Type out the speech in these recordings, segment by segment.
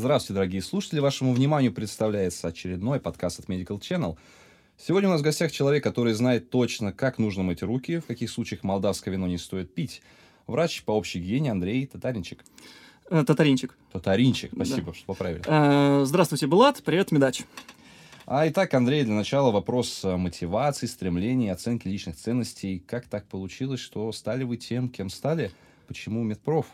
Здравствуйте, дорогие слушатели. Вашему вниманию представляется очередной подкаст от Medical Channel. Сегодня у нас в гостях человек, который знает точно, как нужно мыть руки, в каких случаях молдавское вино не стоит пить. Врач по общей гигиене Андрей Татаринчик. Э, Татаринчик. Татаринчик, спасибо, что поправили. Э, Здравствуйте, Булат. Привет, Медач. А итак, Андрей, для начала вопрос мотивации, стремлений, оценки личных ценностей. Как так получилось, что стали вы тем, кем стали? Почему медпроф?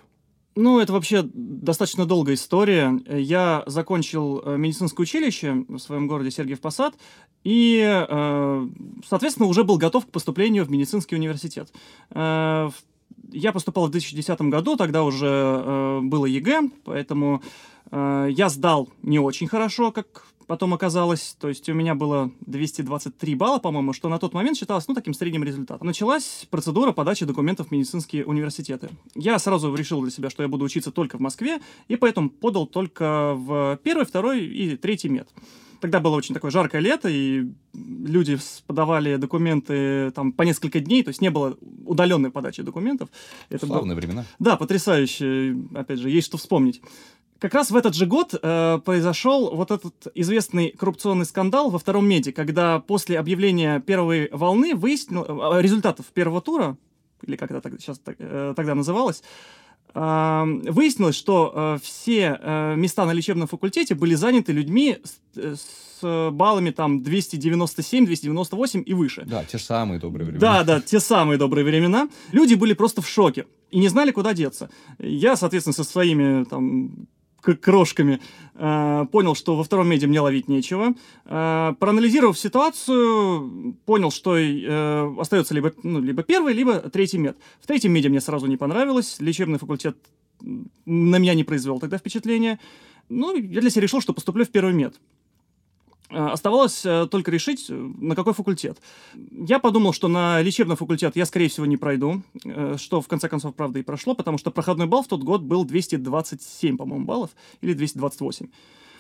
Ну, это вообще достаточно долгая история. Я закончил э, медицинское училище в своем городе Сергиев Посад и, э, соответственно, уже был готов к поступлению в медицинский университет. Э, Я поступал в 2010 году, тогда уже было ЕГЭ, поэтому я сдал не очень хорошо, как потом оказалось. То есть у меня было 223 балла, по-моему, что на тот момент считалось, ну, таким средним результатом. Началась процедура подачи документов в медицинские университеты. Я сразу решил для себя, что я буду учиться только в Москве, и поэтому подал только в первый, второй и третий мед. Тогда было очень такое жаркое лето, и люди подавали документы там по несколько дней, то есть не было удаленной подачи документов. Это было- Славные времена. да, потрясающе. Опять же, есть что вспомнить. Как раз в этот же год э, произошел вот этот известный коррупционный скандал во втором меди, когда после объявления первой волны выяснил, э, результатов первого тура, или как это так- сейчас так- э, тогда называлось, э, выяснилось, что э, все э, места на лечебном факультете были заняты людьми с, э, с баллами там 297, 298 и выше. Да, те же самые добрые времена. Да, да, те самые добрые времена. Люди были просто в шоке и не знали, куда деться. Я, соответственно, со своими там крошками э, понял, что во втором меди мне ловить нечего. Э, проанализировав ситуацию, понял, что э, остается либо, ну, либо первый, либо третий мед. В третьем меди мне сразу не понравилось. Лечебный факультет на меня не произвел тогда впечатления. Ну, я для себя решил, что поступлю в первый мед. Э, Оставалось э, только решить, э, на какой факультет. Я подумал, что на лечебный факультет я, скорее всего, не пройду, что в конце концов, правда, и прошло, потому что проходной балл в тот год был 227, по-моему, баллов, или 228.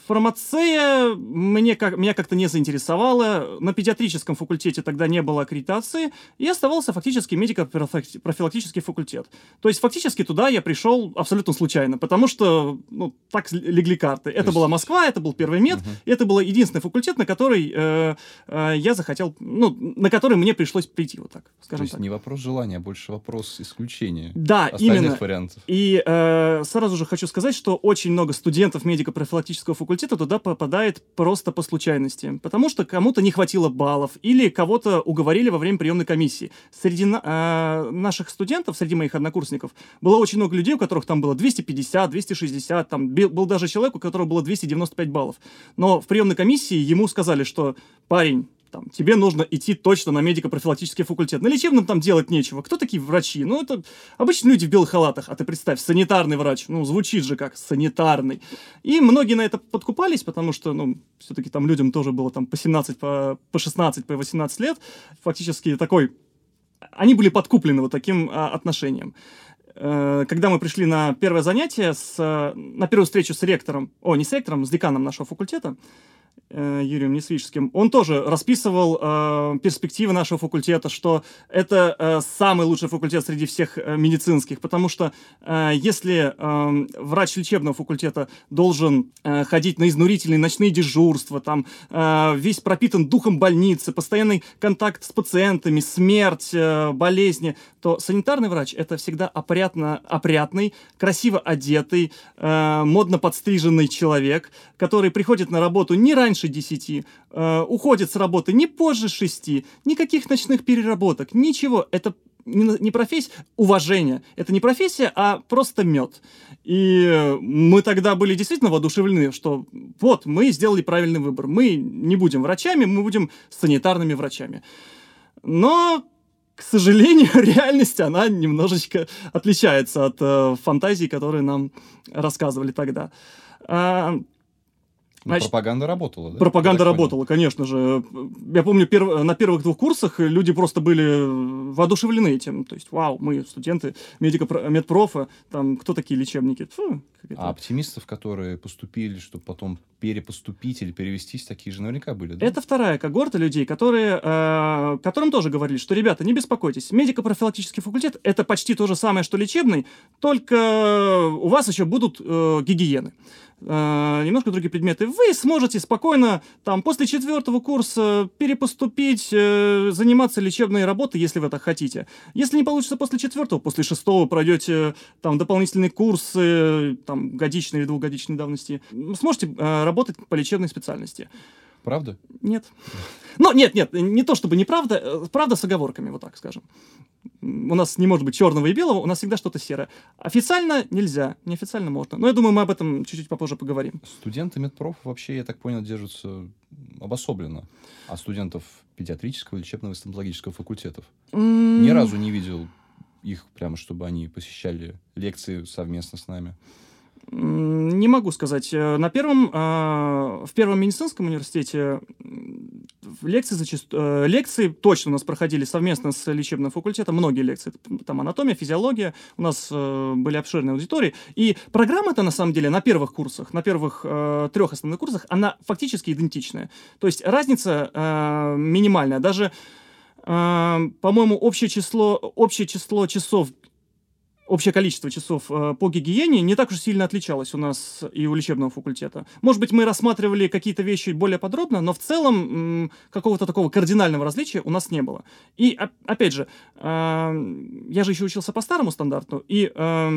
Фармация мне как, меня как-то не заинтересовала. На педиатрическом факультете тогда не было аккредитации, и оставался фактически медико-профилактический факультет. То есть фактически туда я пришел абсолютно случайно, потому что ну, так легли карты. Это есть- была Москва, это был первый мед, Мгм. и это был единственный факультет, на который э, э, я захотел, ну, на который мне пришлось прийти, вот так, То скажем есть так. не вопрос желания, а больше вопрос исключения. Да, Остальных именно. вариантов. И э, сразу же хочу сказать, что очень много студентов медико-профилактического факультета туда попадает просто по случайности, потому что кому-то не хватило баллов или кого-то уговорили во время приемной комиссии. Среди на- э, наших студентов, среди моих однокурсников, было очень много людей, у которых там было 250, 260, там был даже человек, у которого было 295 баллов. Но в приемной комиссии ему сказали, что парень, там, тебе нужно идти точно на медико-профилактический факультет. На лечебном там делать нечего. Кто такие врачи? Ну, это обычные люди в белых халатах. А ты представь, санитарный врач. Ну, звучит же как санитарный. И многие на это подкупались, потому что, ну, все-таки там людям тоже было там по 17, по, по 16, по 18 лет. Фактически такой... Они были подкуплены вот таким а, отношением. Э, Когда мы пришли на первое занятие, с, э, на первую встречу с ректором, о, не с ректором, с деканом нашего факультета, э, Юрием Несвическим, он тоже расписывал э, перспективы нашего факультета, что это э, самый лучший факультет среди всех э, медицинских, потому что э, если э, врач лечебного факультета должен э, ходить на изнурительные ночные дежурства, там э, весь пропитан духом больницы, постоянный контакт с пациентами, смерть, э, болезни, то санитарный врач это всегда опрятно, опрятный, красиво одетый, э, модно подстриженный человек, который приходит на работу не раньше 10, э, уходит с работы не позже 6, никаких ночных переработок, ничего. Это не, не профессия, уважение. Это не профессия, а просто мед. И мы тогда были действительно воодушевлены, что вот, мы сделали правильный выбор. Мы не будем врачами, мы будем санитарными врачами. Но, к сожалению, реальность, она немножечко отличается от э, фантазий, которые нам рассказывали тогда. А, Значит, пропаганда работала, да? Пропаганда понял. работала, конечно же. Я помню, перв- на первых двух курсах люди просто были воодушевлены этим. То есть, вау, мы студенты медико медпрофа, там, кто такие лечебники? Фу. А оптимистов, которые поступили, чтобы потом перепоступить или перевестись, такие же наверняка были, да? Это вторая когорта людей, которые, э, которым тоже говорили, что, ребята, не беспокойтесь, медико-профилактический факультет — это почти то же самое, что лечебный, только у вас еще будут э, гигиены. Э, немножко другие предметы. Вы сможете спокойно там после четвертого курса перепоступить, э, заниматься лечебной работой, если вы так хотите. Если не получится после четвертого, после шестого пройдете там дополнительные курсы, там годичной или двухгодичной давности, сможете э, работать по лечебной специальности. Правда? Нет. Ну, нет, нет, не то чтобы неправда, э, правда с оговорками, вот так скажем. У нас не может быть черного и белого, у нас всегда что-то серое. Официально нельзя, неофициально можно. Но я думаю, мы об этом чуть-чуть попозже поговорим. Студенты медпроф вообще, я так понял, держатся обособленно. А студентов педиатрического, лечебного и стоматологического факультетов? Ни разу не видел их прямо, чтобы они посещали лекции совместно с нами. Не могу сказать. Э, на первом, а, в первом медицинском университете лекции, зачастую, э, лекции точно у нас проходили совместно с лечебным факультетом, многие лекции, там анатомия, физиология, у нас э, были обширные аудитории, и программа-то на самом деле на первых курсах, на первых трех основных курсах, она фактически идентичная. То есть разница минимальная, даже по-моему, общее число, общее число часов общее количество часов э, по гигиене не так уж сильно отличалось у нас и у лечебного факультета. Может быть, мы рассматривали какие-то вещи более подробно, но в целом какого-то такого кардинального различия у нас не было. И, опять же, э, я же еще учился по старому стандарту, и э,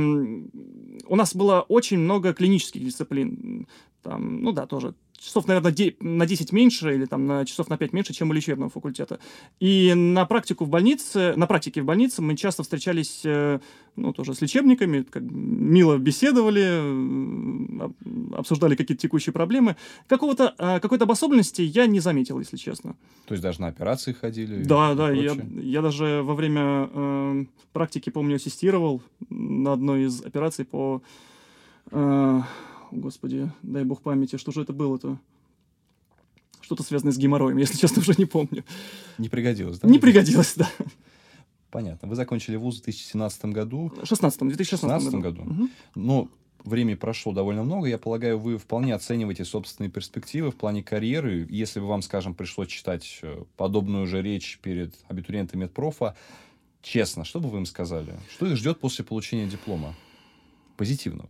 у нас было очень много клинических дисциплин. Там, ну да, тоже часов, наверное, на 10 меньше или там на часов на 5 меньше, чем у лечебного факультета. И на практику в больнице, на практике в больнице мы часто встречались, э, ну, тоже с лечебниками, как мило беседовали, э, обсуждали какие-то текущие проблемы. Какого-то, э, какой-то обособленности я не заметил, если честно. То есть даже на операции ходили? Да, да, я, я даже во время э, практики, помню, ассистировал на одной из операций по... Э, господи, дай бог памяти, что же это было-то? Что-то связанное с геморроем, если честно, уже не помню. Не пригодилось, да? Не пригодилось, да. Понятно. Вы закончили вуз в 2017 году. 16 2016 году. году. Угу. Но времени прошло довольно много. Я полагаю, вы вполне оцениваете собственные перспективы в плане карьеры. Если бы вам, скажем, пришлось читать э, подобную же речь перед абитуриентами медпрофа, честно, что бы вы им сказали? Что их ждет после получения диплома? Позитивного.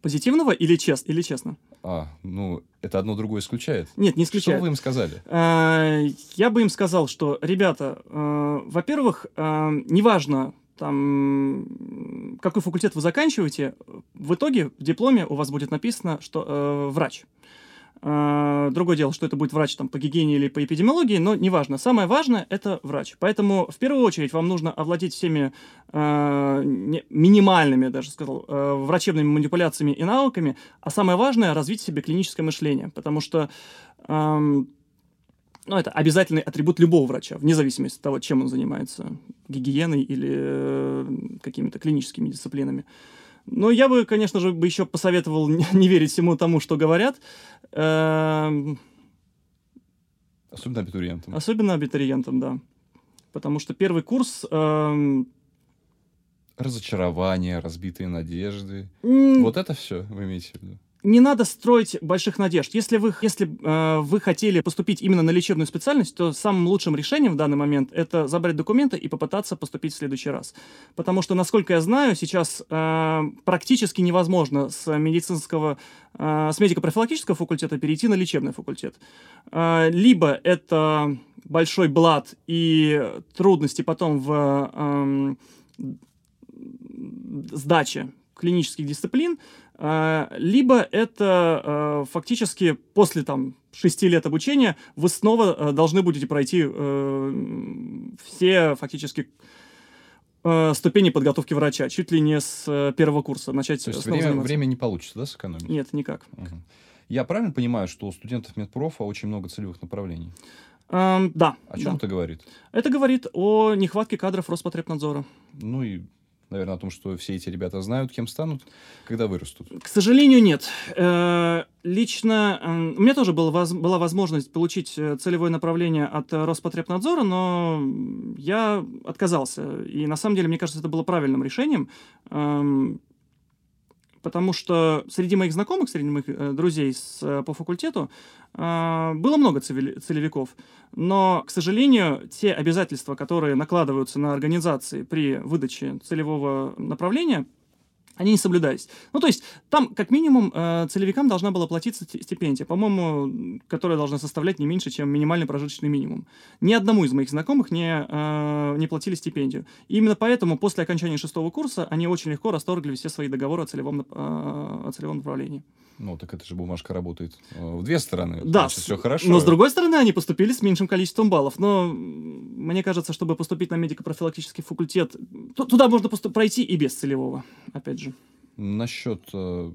Позитивного или, чест, или честно? А, ну, это одно другое исключает? Нет, не исключает. Что вы им сказали? А, я бы им сказал, что, ребята, а, во-первых, а, неважно, там, какой факультет вы заканчиваете, в итоге в дипломе у вас будет написано, что э, врач. А, другое дело, что это будет врач там, по гигиене или по эпидемиологии, но неважно. Самое важное – это врач. Поэтому в первую очередь вам нужно овладеть всеми э, минимальными, даже сказал, э, врачебными манипуляциями и навыками, а самое важное – развить в себе клиническое мышление, потому что э, ну, это обязательный атрибут любого врача, вне зависимости от того, чем он занимается, гигиеной или э, какими-то клиническими дисциплинами. Но я бы, конечно же, бы еще посоветовал не верить всему тому, что говорят. Эм, особенно абитуриентам. Особенно абитуриентам, да. Потому что первый курс... Эм, Разочарование, разбитые надежды. Вот это все вы имеете в виду? Не надо строить больших надежд. Если вы, если э, вы хотели поступить именно на лечебную специальность, то самым лучшим решением в данный момент это забрать документы и попытаться поступить в следующий раз. Потому что, насколько я знаю, сейчас э, практически невозможно с медицинского, э, с медико-профилактического факультета перейти на лечебный факультет. Э, либо это большой блат и трудности потом в э, сдаче клинических дисциплин, либо это а, фактически после там шести лет обучения вы снова а, должны будете пройти э, все фактически ступени подготовки врача, чуть ли не с э, первого курса начать. То есть время, время не получится, да, сэкономить? Нет, никак. Угу. Я правильно понимаю, что у студентов медпрофа очень много целевых направлений? Эм, да. О чем да. это говорит? Это говорит о нехватке кадров Роспотребнадзора. Ну и наверное, о том, что все эти ребята знают, кем станут, когда вырастут? К сожалению, нет. Э, лично у меня тоже была возможность получить э, целевое направление от Роспотребнадзора, но я отказался. И на самом деле, мне кажется, это было правильным решением. Потому что среди моих знакомых, среди моих э, друзей с, э, по факультету э, было много целевиков, но, к сожалению, те обязательства, которые накладываются на организации при выдаче целевого направления, они не соблюдались. Ну, то есть, там, как минимум, э, целевикам должна была платиться стипендия, по-моему, которая должна составлять не меньше, чем минимальный прожиточный минимум. Ни одному из моих знакомых не, э, не платили стипендию. И именно поэтому после окончания шестого курса они очень легко расторгли все свои договоры о целевом, э, о целевом направлении. Ну, так это же бумажка работает в две стороны. Да, Значит, все хорошо. Но, с другой стороны, они поступили с меньшим количеством баллов. Но мне кажется, чтобы поступить на медико-профилактический факультет, туда можно пройти и без целевого, опять же. Насчет э,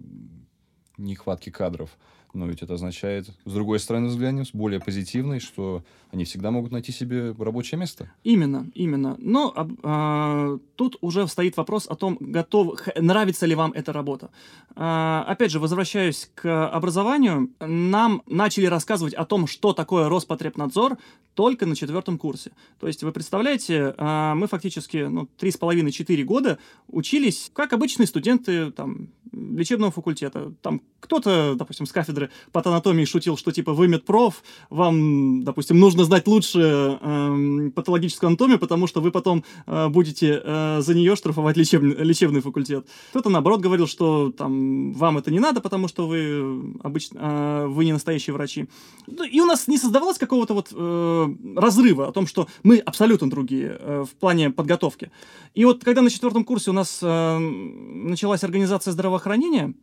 нехватки кадров. Но ведь это означает, с другой стороны взглянем, с более позитивной, что они всегда могут найти себе рабочее место. Именно, именно. Но а, тут уже стоит вопрос о том, готов, нравится ли вам эта работа. А, опять же, возвращаюсь к образованию. Нам начали рассказывать о том, что такое Роспотребнадзор, только на четвертом курсе. То есть, вы представляете, а, мы фактически ну, 3,5-4 года учились, как обычные студенты там, лечебного факультета. Там кто-то, допустим, с кафедры патанатомии шутил, что типа вы медпроф, вам, допустим, нужно знать лучше э, патологическую анатомию, потому что вы потом э, будете э, за нее штрафовать лечебный, лечебный факультет. Кто-то, наоборот, говорил, что там вам это не надо, потому что вы обычно э, вы не настоящие врачи. Ну, и у нас не создавалось какого-то вот э, разрыва о том, что мы абсолютно другие э, в плане подготовки. И вот когда на четвертом курсе у нас э, началась организация здравоохранения,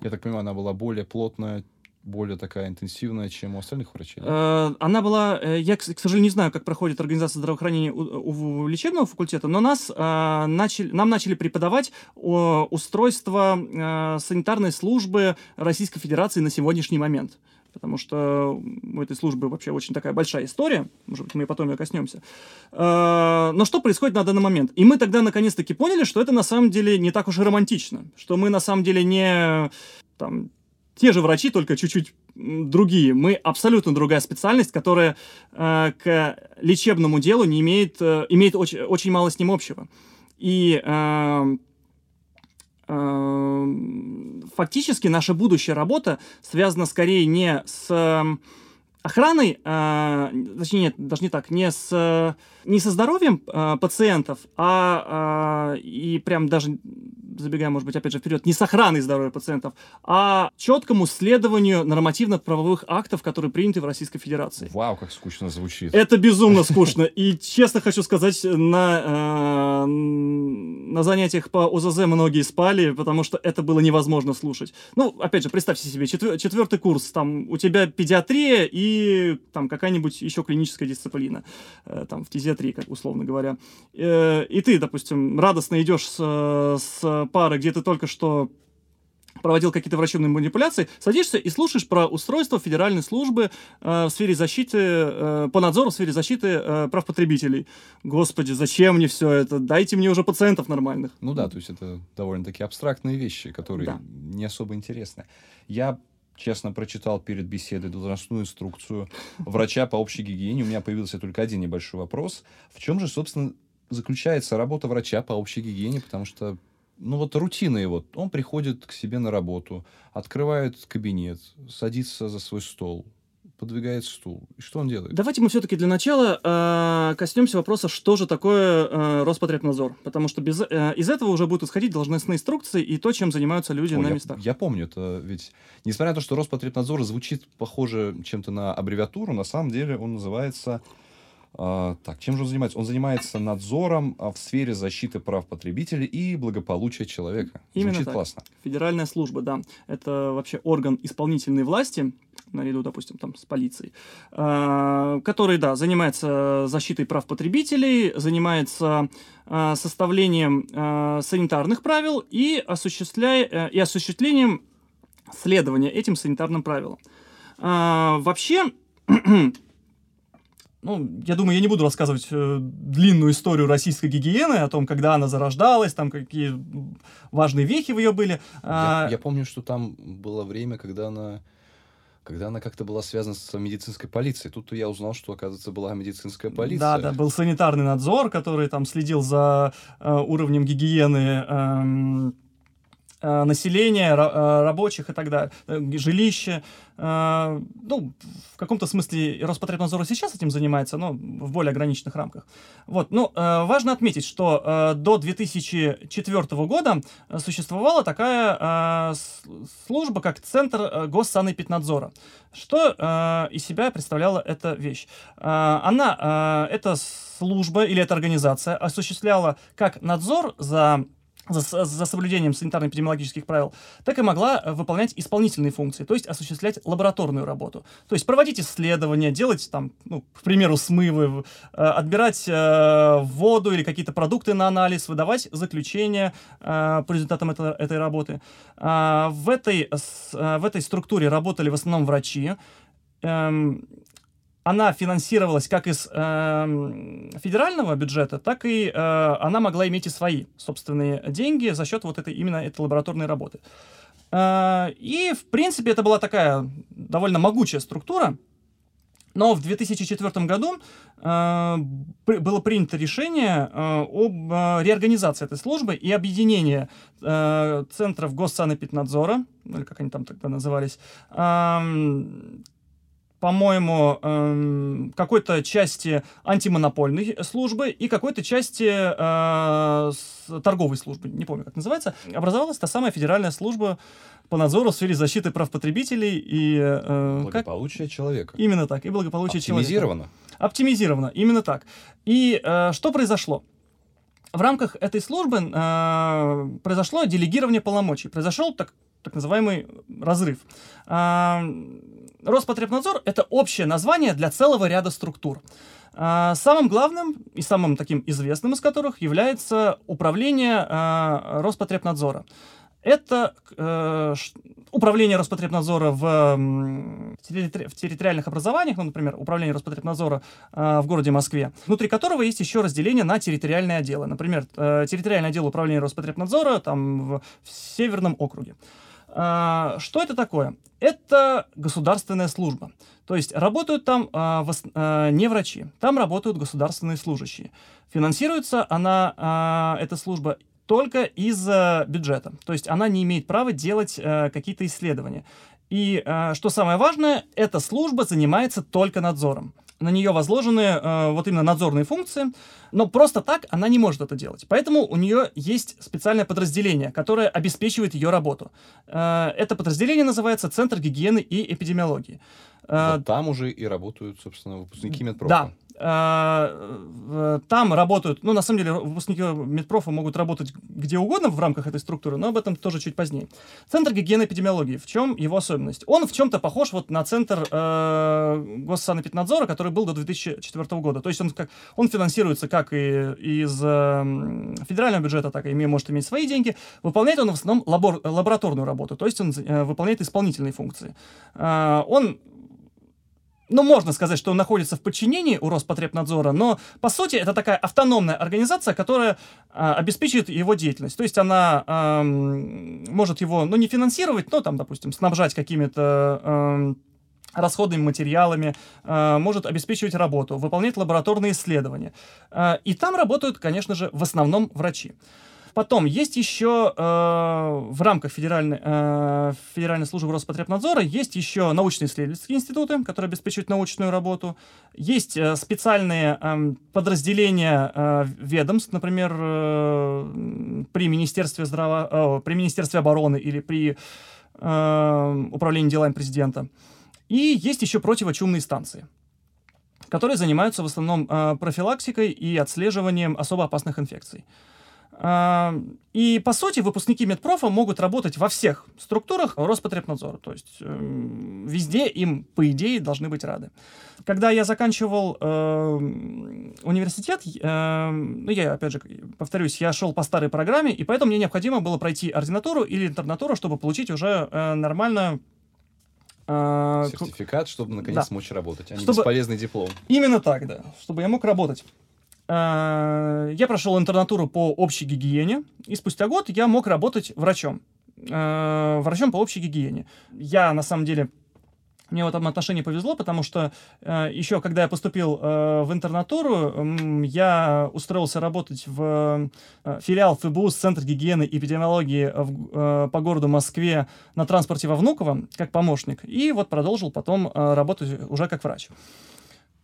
я так понимаю, она была более плотная, более такая интенсивная, чем у остальных врачей? Э, она была, э, я, к сожалению, не знаю, как проходит организация здравоохранения у, у лечебного факультета, но нас, э, начали, нам начали преподавать устройство санитарной службы Российской Федерации на сегодняшний момент потому что у этой службы вообще очень такая большая история, может быть, мы потом ее коснемся. Но что происходит на данный момент? И мы тогда наконец-таки поняли, что это на самом деле не так уж и романтично, что мы на самом деле не там, те же врачи, только чуть-чуть другие. Мы абсолютно другая специальность, которая э, к лечебному делу не имеет, э, имеет очень, очень мало с ним общего. И э, фактически наша будущая работа связана скорее не с охраной, э, точнее, нет, даже не так, не с не со здоровьем э, пациентов, а э, и прям даже забегая, может быть, опять же вперед, не с охраной здоровья пациентов, а четкому следованию нормативно-правовых актов, которые приняты в Российской Федерации. Вау, как скучно звучит. Это безумно скучно. И честно хочу сказать, на, э, на занятиях по ОЗЗ многие спали, потому что это было невозможно слушать. Ну, опять же, представьте себе, четвер- четвертый курс, там у тебя педиатрия и там какая-нибудь еще клиническая дисциплина, э, там в фтизиатрии, как условно говоря. Э, и ты, допустим, радостно идешь с, с пары, где ты только что проводил какие-то врачебные манипуляции, садишься и слушаешь про устройство федеральной службы э, в сфере защиты, э, по надзору в сфере защиты э, прав потребителей. Господи, зачем мне все это? Дайте мне уже пациентов нормальных. Ну да, то есть это довольно-таки абстрактные вещи, которые да. не особо интересны. Я честно прочитал перед беседой должностную инструкцию врача по общей гигиене. У меня появился только один небольшой вопрос. В чем же, собственно, заключается работа врача по общей гигиене? Потому что ну вот рутина его. Он приходит к себе на работу, открывает кабинет, садится за свой стол, подвигает стул. И что он делает? Давайте мы все-таки для начала э, коснемся вопроса, что же такое э, Роспотребнадзор. Потому что без, э, из этого уже будут исходить должностные инструкции и то, чем занимаются люди О, на я, местах. Я помню это. Ведь, несмотря на то, что Роспотребнадзор звучит похоже чем-то на аббревиатуру, на самом деле он называется так, чем же он занимается? Он занимается надзором а, в сфере защиты прав потребителей и благополучия человека. Именно Звучит так. классно. Федеральная служба, да. Это вообще орган исполнительной власти, наряду, допустим, там, с полицией, а, который, да, занимается защитой прав потребителей, занимается составлением санитарных правил и, осуществляя, э, и осуществлением следования этим санитарным правилам. Вообще, ну, я думаю, я не буду рассказывать э, длинную историю российской гигиены, о том, когда она зарождалась, там какие важные вехи в ее были. Я, а... я помню, что там было время, когда она когда она как-то была связана с медицинской полицией. Тут я узнал, что, оказывается, была медицинская полиция. Да, да, был санитарный надзор, который там следил за э, уровнем гигиены э, Э, населения, э, рабочих и так далее, э, жилище. Ну, в каком-то смысле Роспотребнадзор сейчас этим занимается, но в более ограниченных рамках. Вот. Ну, важно отметить, что до 2004 года существовала такая служба, как Центр госсанэпиднадзора. Что из себя представляла эта вещь? Она, эта служба или эта организация осуществляла как надзор за за, за соблюдением санитарно-эпидемиологических правил, так и могла э, выполнять исполнительные функции, то есть осуществлять лабораторную работу. То есть проводить исследования, делать там, ну, к примеру, смывы, э, отбирать э, воду или какие-то продукты на анализ, выдавать заключения э, по результатам это, этой работы. Э, в, этой, с, э, в этой структуре работали в основном врачи. Эм, она финансировалась как из э, федерального бюджета, так и э, она могла иметь и свои собственные деньги за счет вот этой именно этой лабораторной работы. Э, и, в принципе, это была такая довольно могучая структура, но в 2004 году э, было принято решение э, об э, реорганизации этой службы и объединении э, центров госсанэпиднадзора, или как они там тогда назывались, э, по-моему, эм, какой-то части антимонопольной службы и какой-то части э, торговой службы, не помню, как называется, образовалась та самая федеральная служба по надзору в сфере защиты прав потребителей и... Э, благополучия как? человека. Именно так, и благополучие Оптимизировано. человека. Оптимизировано, именно так. И э, что произошло? В рамках этой службы э, произошло делегирование полномочий, произошел так, так называемый разрыв. Э, Роспотребнадзор — это общее название для целого ряда структур. А, самым главным и самым таким известным из которых является управление а, Роспотребнадзора. Это э, управление Роспотребнадзора в, в территориальных образованиях, ну, например, управление Роспотребнадзора э, в городе Москве, внутри которого есть еще разделение на территориальные отделы. Например, э, территориальный отдел управления Роспотребнадзора там в, в Северном округе. Что это такое? Это государственная служба. То есть работают там а, а, не врачи, там работают государственные служащие. Финансируется она, а, эта служба, только из а, бюджета. То есть она не имеет права делать а, какие-то исследования. И а, что самое важное, эта служба занимается только надзором на нее возложены э, вот именно надзорные функции, но просто так она не может это делать. Поэтому у нее есть специальное подразделение, которое обеспечивает ее работу. Э, это подразделение называется Центр гигиены и эпидемиологии. Э, вот там уже и работают, собственно, выпускники медпрофа. Да, там работают, ну, на самом деле, выпускники медпрофа могут работать где угодно в рамках этой структуры, но об этом тоже чуть позднее. Центр гигиены эпидемиологии. В чем его особенность? Он в чем-то похож вот на центр э, Госсанэпиднадзора, который был до 2004 года. То есть он, как, он финансируется как и из э, федерального бюджета, так и может иметь свои деньги. Выполняет он в основном лабор, лабораторную работу, то есть он э, выполняет исполнительные функции. Э, он ну, можно сказать, что он находится в подчинении у Роспотребнадзора, но, по сути, это такая автономная организация, которая а, обеспечивает его деятельность. То есть она а, может его, ну, не финансировать, но, там, допустим, снабжать какими-то а, расходными материалами, э, может обеспечивать работу, выполнять лабораторные исследования. Э, и там работают, конечно же, в основном врачи. Потом есть еще э, в рамках федеральной, э, федеральной службы Роспотребнадзора есть еще научно-исследовательские институты, которые обеспечивают научную работу. Есть э, специальные э, подразделения э, ведомств, например, э, при Министерстве здраво, э, при Министерстве обороны или при э, Управлении делами президента. И есть еще противочумные станции которые занимаются в основном э, профилактикой и отслеживанием особо опасных инфекций. И, по сути, выпускники медпрофа могут работать во всех структурах Роспотребнадзора. То есть э, везде им, по идее, должны быть рады. Когда я заканчивал э, университет, э, ну, я, опять же, повторюсь, я шел по старой программе, и поэтому мне необходимо было пройти ординатуру или интернатуру, чтобы получить уже э, нормальную э, Сертификат, чтобы наконец да. смочь работать, а чтобы... не бесполезный диплом. Именно так, да. Чтобы я мог работать. Э, я прошел интернатуру по общей гигиене, и спустя год я мог работать врачом. Э, врачом по общей гигиене. Я, на самом деле, мне в этом отношении повезло, потому что э, еще когда я поступил в интернатуру, я устроился работать в филиал ФБУ, Центр гигиены и эпидемиологии по городу Москве на транспорте во Внуково, как помощник, и вот продолжил потом работать уже как врач.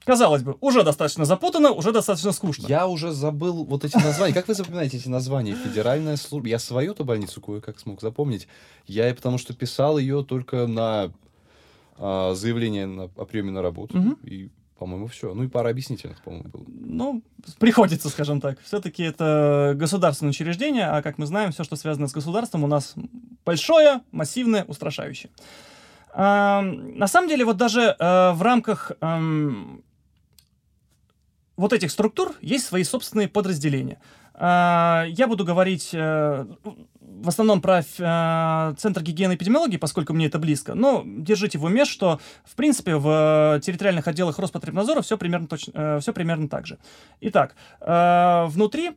Казалось бы, уже достаточно запутанно, уже достаточно скучно. Я уже забыл вот эти названия. Как вы запоминаете эти названия? Федеральная служба. Я свою-то больницу кое-как смог запомнить. Я и потому что писал ее только на а, заявление на, о приеме на работу. Мгм. И, по-моему, все. Ну и пара объяснительных, по-моему, было. Ну, приходится, скажем так. Все-таки это государственное учреждение, а как мы знаем, все, что связано с государством, у нас большое, массивное, устрашающее. А, на самом деле, вот даже э, в рамках эм, вот этих структур есть свои собственные подразделения. А, я буду говорить э, в основном про э, Центр гигиены и эпидемиологии, поскольку мне это близко. Но держите в уме, что, в принципе, в территориальных отделах Роспотребнадзора все примерно, точно, э, все примерно так же. Итак, внутри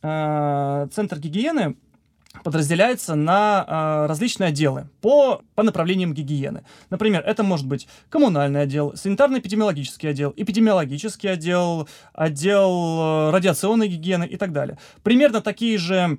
Центр гигиены подразделяется на э, различные отделы по, по направлениям гигиены. Например, это может быть коммунальный отдел, санитарно-эпидемиологический отдел, эпидемиологический отдел, отдел э, радиационной гигиены и так далее. Примерно такие же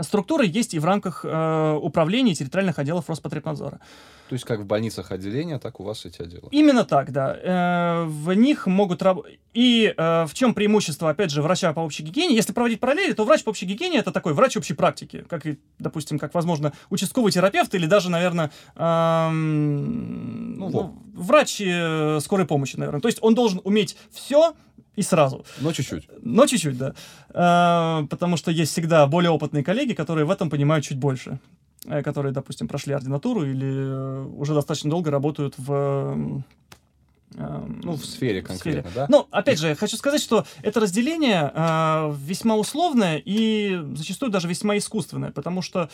структуры есть и в рамках э, управления территориальных отделов Роспотребнадзора. То есть как в больницах отделения, так у вас эти отделы. Именно так, да. Э, в них могут работать... И э, в чем преимущество, опять же, врача по общей гигиене? Если проводить параллели, то врач по общей гигиене это такой врач общей практики, как и, допустим, как, возможно, участковый терапевт или даже, наверное, эм, Ну, ну, врач э, скорой помощи, наверное. То есть он должен уметь все и сразу. Но чуть-чуть. Но чуть-чуть, да. Э, потому что есть всегда более опытные коллеги, которые в этом понимают чуть больше. Э, которые, допустим, прошли ординатуру или э, уже достаточно долго работают в... эм, Ну, в сфере конкретно, да? Ну, опять же, хочу сказать, что это разделение э, весьма условное и зачастую даже весьма искусственное, потому что,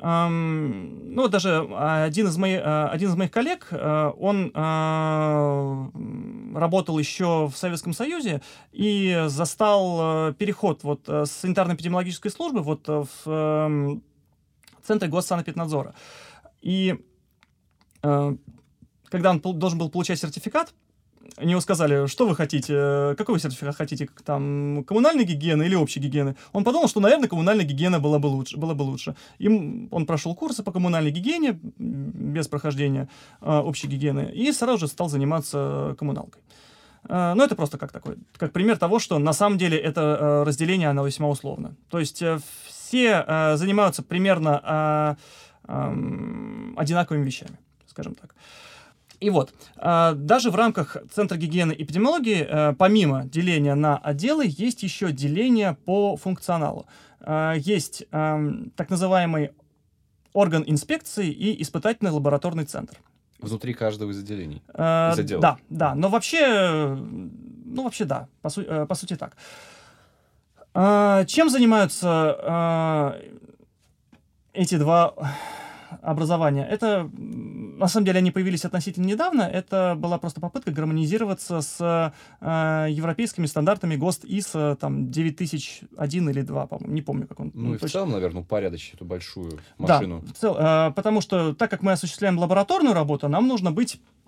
эм, ну, даже один из, моих, один из моих коллег, э, он э, работал еще в Советском Союзе и застал э, переход вот э, с санитарно-эпидемиологической службы вот э, в э, Центре госсанэпиднадзора. И э, когда он должен был получать сертификат, они ему сказали, что вы хотите, э, какой вы сертификат хотите, там, коммунальной гигиены или общей гигиены. Он подумал, что, наверное, коммунальная гигиена была бы лучше. Была бы лучше. Им, он прошел курсы по коммунальной гигиене без прохождения э, общей гигиены и сразу же стал заниматься коммуналкой. Э, Ну, это просто как такой, как пример того, что на самом деле это э, разделение, оно весьма условно. То есть э, все занимаются примерно эм, одинаковыми вещами, скажем так. И вот, э, даже в рамках Центра гигиены и эпидемиологии, э, помимо деления на отделы, есть еще деление по функционалу. Э, Есть эм, так называемый орган инспекции и испытательный лабораторный центр. Внутри каждого из отделений. Э, Из отделов. Да, да, но вообще, ну вообще да, по, су- по сути так. А, чем занимаются а, эти два образования? Это, на самом деле, они появились относительно недавно. Это была просто попытка гармонизироваться с а, европейскими стандартами ГОСТ ИС там 9001 или 2, по-моему, не помню, как он. Ну, и в точно. целом, наверное, упорядочить эту большую машину. Да, в цел- э, потому что так как мы осуществляем лабораторную работу, нам нужно быть э,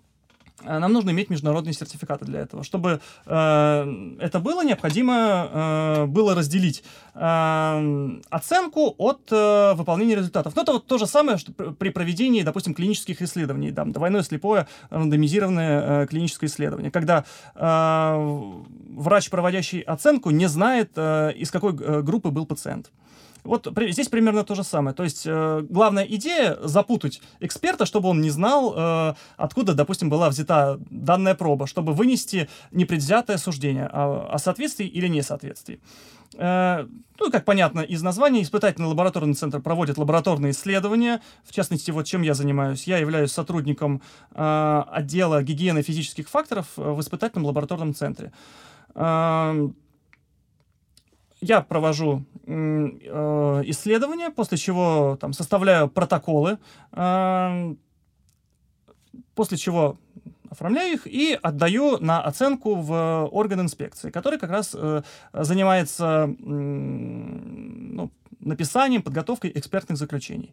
нам нужно иметь международные сертификаты для этого. Чтобы э, это было, необходимо э, было разделить э, оценку от э, выполнения результатов. Ну, это вот то же самое, что пр- при проведении, допустим, клинических исследований, там, двойное слепое рандомизированное э, клиническое исследование, когда э, врач, проводящий оценку, не знает, э, из какой э, группы был пациент. Вот здесь примерно то же самое. То есть э, главная идея запутать эксперта, чтобы он не знал, э, откуда, допустим, была взята данная проба, чтобы вынести непредвзятое суждение о, о соответствии или несоответствии. Э, ну, как понятно из названия, испытательный лабораторный центр проводит лабораторные исследования. В частности, вот чем я занимаюсь. Я являюсь сотрудником э, отдела гигиены физических факторов э, в испытательном лабораторном центре. Э, я провожу э, исследования, после чего там составляю протоколы, э, после чего оформляю их и отдаю на оценку в орган инспекции, который как раз э, занимается м, ну, написанием, подготовкой экспертных заключений.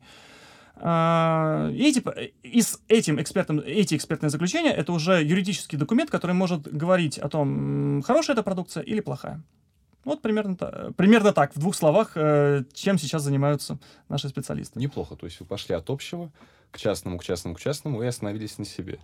А, и эти, и с этим экспертом, эти экспертные заключения это уже юридический документ, который может говорить о том, хорошая эта продукция или плохая. Вот примерно, примерно так, в двух словах, э, чем сейчас занимаются наши специалисты. Неплохо, то есть вы пошли от общего к частному, к частному, к частному и остановились на себе.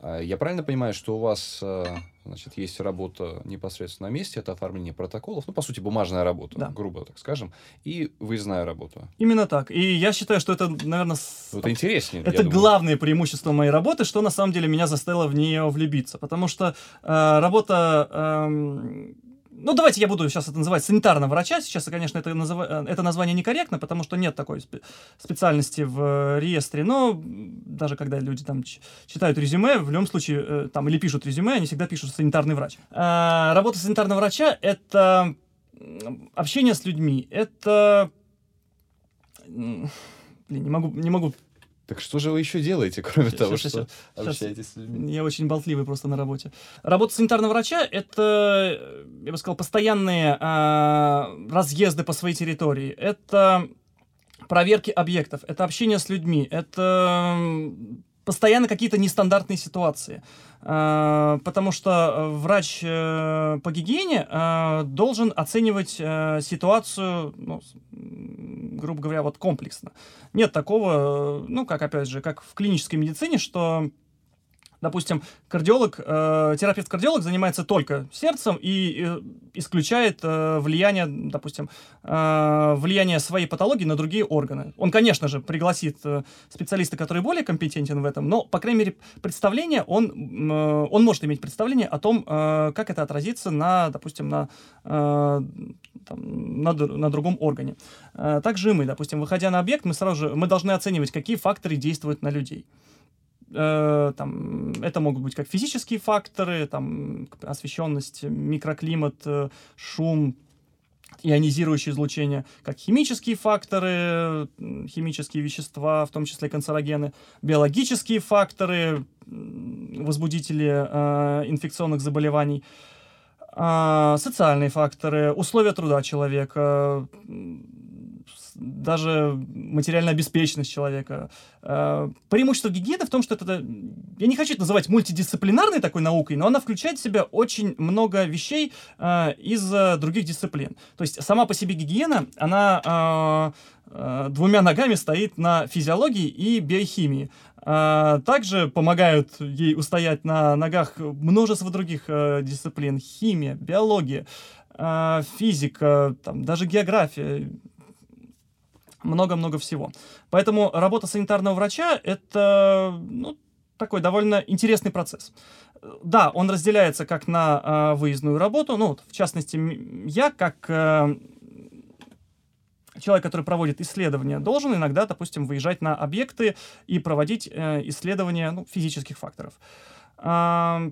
А, я правильно понимаю, что у вас э, значит, есть работа непосредственно на месте, это оформление протоколов, ну, по сути, бумажная работа, да. грубо так скажем, и выездная работа. Именно так. И я считаю, что это, наверное, это интереснее. Это главное преимущество моей работы, что на самом деле меня заставило в нее влюбиться. Потому что э, работа э, ну, давайте я буду сейчас это называть санитарного врача. Сейчас, конечно, это, назыв... это название некорректно, потому что нет такой спе- специальности в э, реестре. Но даже когда люди там читают резюме, в любом случае, э, там, или пишут резюме, они всегда пишут санитарный врач. А, работа санитарного врача — это общение с людьми, это... Блин, не могу, не могу так что же вы еще делаете, кроме сейчас, того, сейчас, что сейчас, общаетесь с людьми? Я очень болтливый просто на работе. Работа санитарного врача — это, я бы сказал, постоянные а, разъезды по своей территории. Это проверки объектов, это общение с людьми, это постоянно какие-то нестандартные ситуации. А, потому что врач э, по гигиене должен оценивать э, ситуацию, ну, грубо говоря, вот комплексно. Нет такого, ну, как, опять же, как в клинической медицине, что Допустим, кардиолог, э, терапевт-кардиолог занимается только сердцем и э, исключает э, влияние, допустим, э, влияние своей патологии на другие органы. Он, конечно же, пригласит э, специалиста, который более компетентен в этом, но, по крайней мере, представление, он, э, он может иметь представление о том, э, как это отразится на, допустим, на, э, там, на, на другом органе. Э, также мы, допустим, выходя на объект, мы сразу же мы должны оценивать, какие факторы действуют на людей. Э, там, это могут быть как физические факторы, там, освещенность, микроклимат, э, шум, ионизирующее излучение, как химические факторы, химические вещества, в том числе канцерогены, биологические факторы, возбудители э, инфекционных заболеваний, э, социальные факторы, условия труда человека, даже материальная обеспеченность человека. Э, преимущество гигиены в том, что это, я не хочу это называть мультидисциплинарной такой наукой, но она включает в себя очень много вещей э, из других дисциплин. То есть сама по себе гигиена, она э, двумя ногами стоит на физиологии и биохимии. Также помогают ей устоять на ногах множество других дисциплин. Химия, биология, физика, там, даже география, много-много всего. Поэтому работа санитарного врача — это ну, такой довольно интересный процесс. Да, он разделяется как на э, выездную работу, ну, вот, в частности, я как э, человек, который проводит исследования, должен иногда, допустим, выезжать на объекты и проводить э, исследования ну, физических факторов. Э,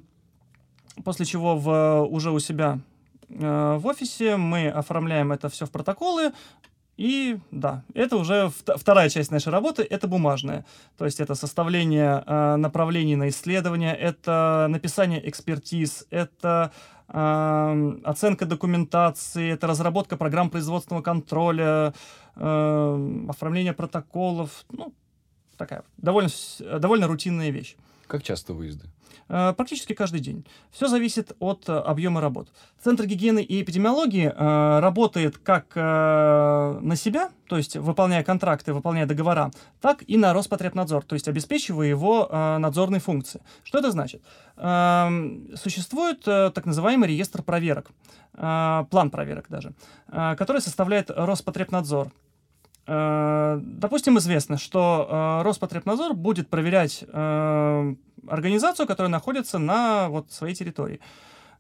после чего в, уже у себя в офисе мы оформляем это все в протоколы, и да, это уже вторая часть нашей работы, это бумажная. То есть это составление э, направлений на исследования, это написание экспертиз, это э, оценка документации, это разработка программ производственного контроля, э, оформление протоколов. Ну, такая довольно, довольно рутинная вещь. Как часто выезды? Э, практически каждый день. Все зависит от э, объема работ. Центр гигиены и эпидемиологии э, работает как на себя, то есть выполняя контракты, выполняя договора, так и на Роспотребнадзор, то есть обеспечивая его надзорные функции. Что это значит? Эм, существует так называемый реестр проверок, план проверок даже, который составляет Роспотребнадзор. Допустим, известно, что Роспотребнадзор будет проверять организацию, которая находится на вот, своей территории.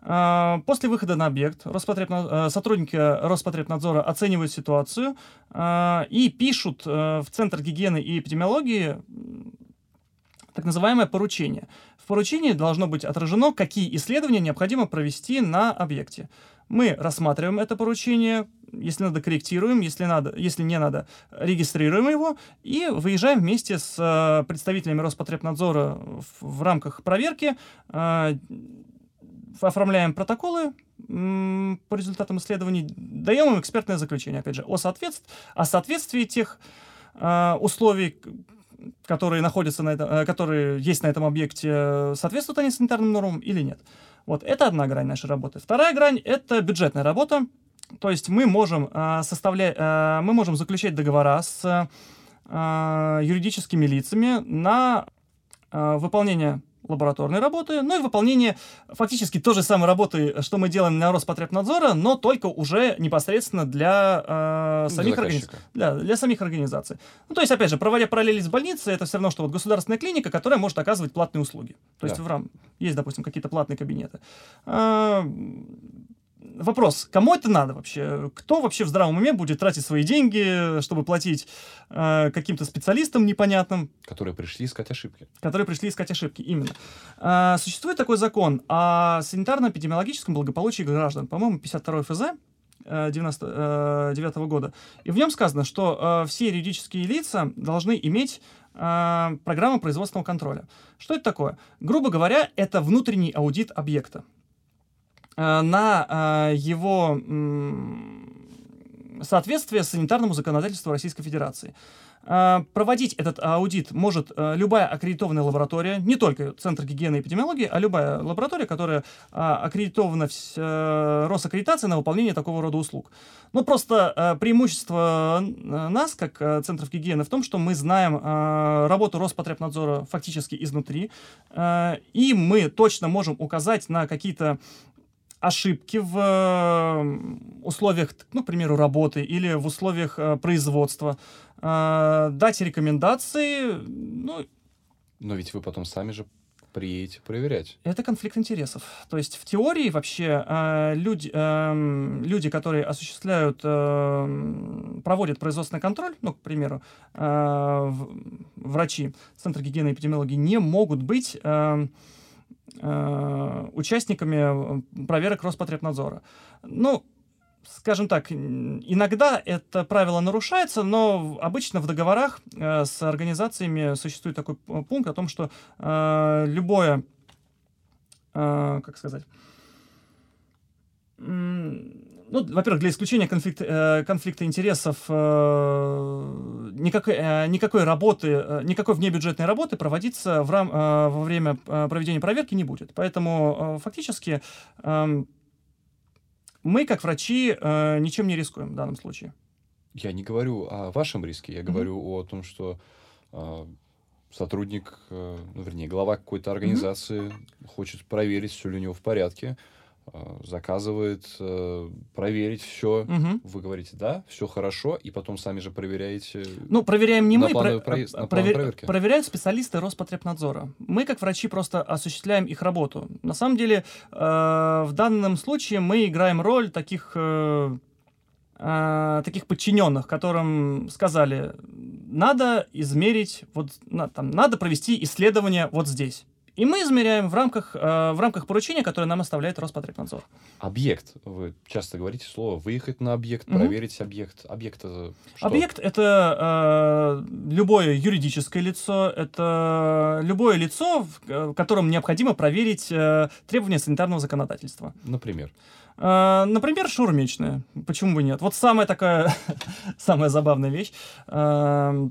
После выхода на объект Роспотребнад... Э, сотрудники Роспотребнадзора оценивают ситуацию и пишут э, в Центр гигиены и эпидемиологии так называемое поручение. В поручении должно быть отражено, какие исследования необходимо провести на объекте. Мы рассматриваем это поручение, если надо, корректируем, если, надо, если не надо, регистрируем его и выезжаем вместе с э, представителями Роспотребнадзора в, в рамках проверки, э, оформляем протоколы по результатам исследований, даем им экспертное заключение, опять же, о, соответств... о соответствии тех э, условий, которые находятся на этом, которые есть на этом объекте, соответствуют они санитарным нормам или нет. Вот это одна грань нашей работы. Вторая грань это бюджетная работа. То есть мы можем э, составлять, э, мы можем заключать договора с э, юридическими лицами на выполнение лабораторной работы, ну и выполнение фактически той же самой работы, что мы делаем на Роспотребнадзора, но только уже непосредственно для, э, самих, организ... для, для самих организаций. Ну, то есть, опять же, проводя параллели с больницей, это все равно, что вот государственная клиника, которая может оказывать платные услуги. То есть, да. в рам... есть, допустим, какие-то платные кабинеты. Э, вопрос, кому это надо вообще? Кто вообще в здравом уме будет тратить свои деньги, чтобы платить э, каким-то специалистам непонятным? Которые пришли искать ошибки. Которые пришли искать ошибки, именно. Э, существует такой закон о санитарно-эпидемиологическом благополучии граждан, по-моему, 52 ФЗ, 99 -го года. И в нем сказано, что э, все юридические лица должны иметь э, программу производственного контроля. Что это такое? Грубо говоря, это внутренний аудит объекта. Э, на э, его соответствие санитарному законодательству Российской Федерации. Э, проводить этот аудит может любая аккредитованная лаборатория, не только Центр гигиены и эпидемиологии, а любая лаборатория, которая аккредитована в Росаккредитации на выполнение такого рода услуг. Но просто преимущество нас, как Центров гигиены, в том, что мы знаем работу Роспотребнадзора фактически изнутри, и мы точно можем указать на какие-то ошибки в условиях, ну, к примеру, работы или в условиях э, производства, э, дать рекомендации, ну... Но ведь вы потом сами же приедете проверять. Это конфликт интересов. То есть в теории вообще э, люди, э, люди, которые осуществляют, э, проводят производственный контроль, ну, к примеру, э, врачи Центра гигиены и эпидемиологии не могут быть... Э, Э, участниками э, проверок Роспотребнадзора. Ну, скажем так, иногда это правило нарушается, но обычно в договорах э, с организациями существует такой пункт о том, что э, любое, э, как сказать, ну, во-первых, для исключения конфликта, э, конфликта интересов э, никакой, э, никакой работы, э, никакой внебюджетной работы проводиться в рам, э, во время э, проведения проверки не будет. Поэтому э, фактически э, мы, как врачи, э, ничем не рискуем в данном случае. Я не говорю о вашем риске, я говорю mm-hmm. о том, что э, сотрудник, э, ну, вернее, глава какой-то организации mm-hmm. хочет проверить, все ли у него в порядке заказывает э, проверить все. Угу. Вы говорите, да, все хорошо, и потом сами же проверяете. Ну, проверяем не мы, про- про- на провер- проверяют специалисты Роспотребнадзора. Мы, как врачи, просто осуществляем их работу. На самом деле, э, в данном случае мы играем роль таких э, э, таких подчиненных, которым сказали, надо измерить, вот, на, там, надо провести исследование вот здесь. И мы измеряем в рамках, э, в рамках поручения, которое нам оставляет Роспотребнадзор. Объект. Вы часто говорите слово «выехать на объект», угу. «проверить объект». Объект это что? Объект — это э, любое юридическое лицо, это любое лицо, в э, котором необходимо проверить э, требования санитарного законодательства. Например? Uh, например, шаурмечная. Почему бы нет? Вот самая такая, самая забавная вещь. Uh,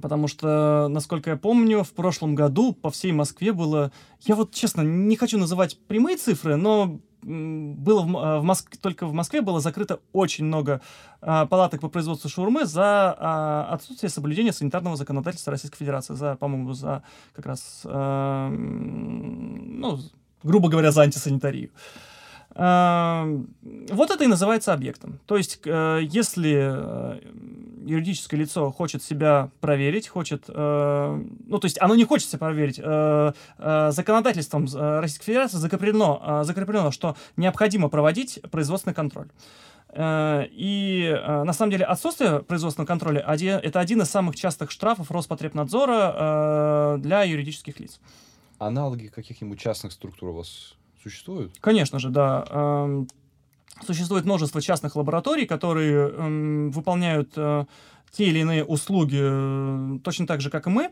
Потому что, насколько я помню, в прошлом году по всей Москве было... Я вот, честно, не хочу называть прямые цифры, но было в, а, в Моск... только в Москве было закрыто очень много а, палаток по производству шаурмы за а, отсутствие соблюдения санитарного законодательства Российской Федерации, за, по-моему, за как раз, а, ну, грубо говоря, за антисанитарию. А, вот это и называется объектом. То есть, э, если э, юридическое лицо хочет себя проверить, хочет, э, ну, то есть оно не хочет себя проверить, законодательством Российской Федерации закреплено, закреплено, что необходимо проводить производственный контроль. И на самом деле отсутствие производственного контроля это один из самых частых штрафов Роспотребнадзора для юридических лиц. Аналоги каких-нибудь частных структур у вас существуют? Конечно же, да. Эм, Существует множество частных лабораторий, которые э, выполняют э, те или иные услуги э, точно так же, как и мы.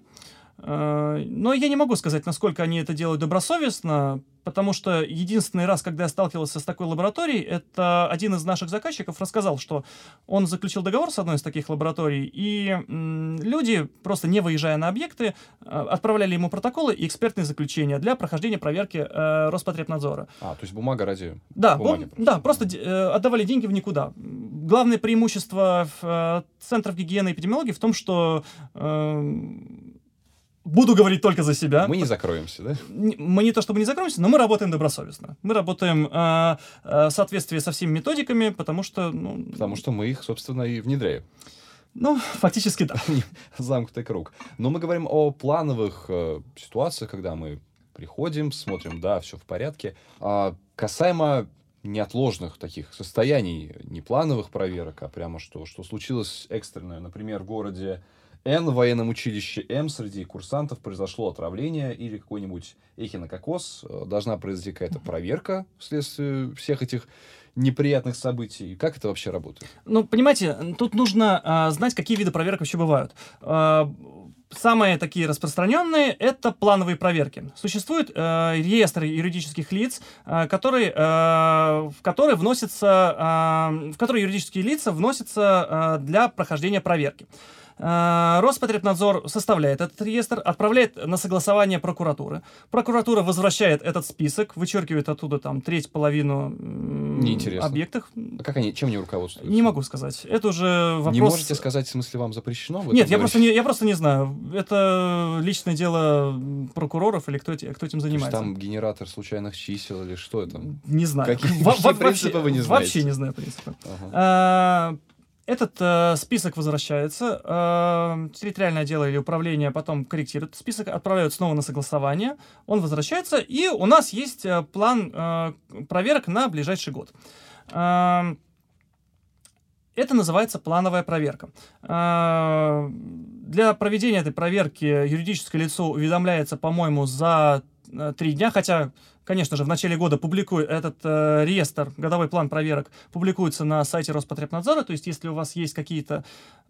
Э, но я не могу сказать, насколько они это делают добросовестно, потому что единственный раз, когда я сталкивался с такой лабораторией, это один из наших заказчиков рассказал, что он заключил договор с одной из таких лабораторий, и люди, просто не выезжая на объекты, э, отправляли ему протоколы и экспертные заключения для прохождения проверки э, Роспотребнадзора. А, то есть бумага ради да, бумаги просто. Да, просто э, отдавали деньги в никуда. Главное преимущество в, э, центров гигиены и эпидемиологии в том, что э, буду говорить только за себя. Мы не закроемся, да? Мы не то чтобы не закроемся, но мы работаем добросовестно. Мы работаем э, э, в соответствии со всеми методиками, потому что... Ну, потому что мы их, собственно, и внедряем. Ну, фактически да. Замкнутый круг. Но мы говорим о плановых э, ситуациях, когда мы приходим, смотрим, да, все в порядке. А касаемо неотложных таких состояний, не плановых проверок, а прямо что, что случилось экстренное, например, в городе Н в военном училище М среди курсантов произошло отравление или какой-нибудь эхинококоз. Э, должна произойти какая-то проверка вследствие всех этих неприятных событий. Как это вообще работает? Ну, понимаете, тут нужно а, знать, какие виды проверок вообще бывают. А, Самые такие распространенные — это плановые проверки. Существует э, реестр юридических лиц, э, который, э, в который вносится, э, в который юридические лица вносятся э, для прохождения проверки. Э, Роспотребнадзор составляет этот реестр, отправляет на согласование прокуратуры. Прокуратура возвращает этот список, вычеркивает оттуда там треть, половину объектов. А как они, чем они руководствуются? Не могу сказать. Это уже вопрос... Не можете сказать, в смысле, вам запрещено? Нет, я просто, не, я просто не знаю. Это личное дело прокуроров или кто, кто этим занимается. там генератор случайных чисел или что это? Не знаю. Какие Во принципы вы не знаете? Вообще не знаю принципы. Ага. А, этот э, список возвращается, э, территориальное дело или управление потом корректирует список, отправляют снова на согласование, он возвращается, и у нас есть э, план э, проверок на ближайший год. Э, это называется плановая проверка. Э, для проведения этой проверки юридическое лицо уведомляется, по-моему, за э, три дня, хотя конечно же, в начале года публикует этот э, реестр, годовой план проверок публикуется на сайте Роспотребнадзора. То есть, если у вас есть какие-то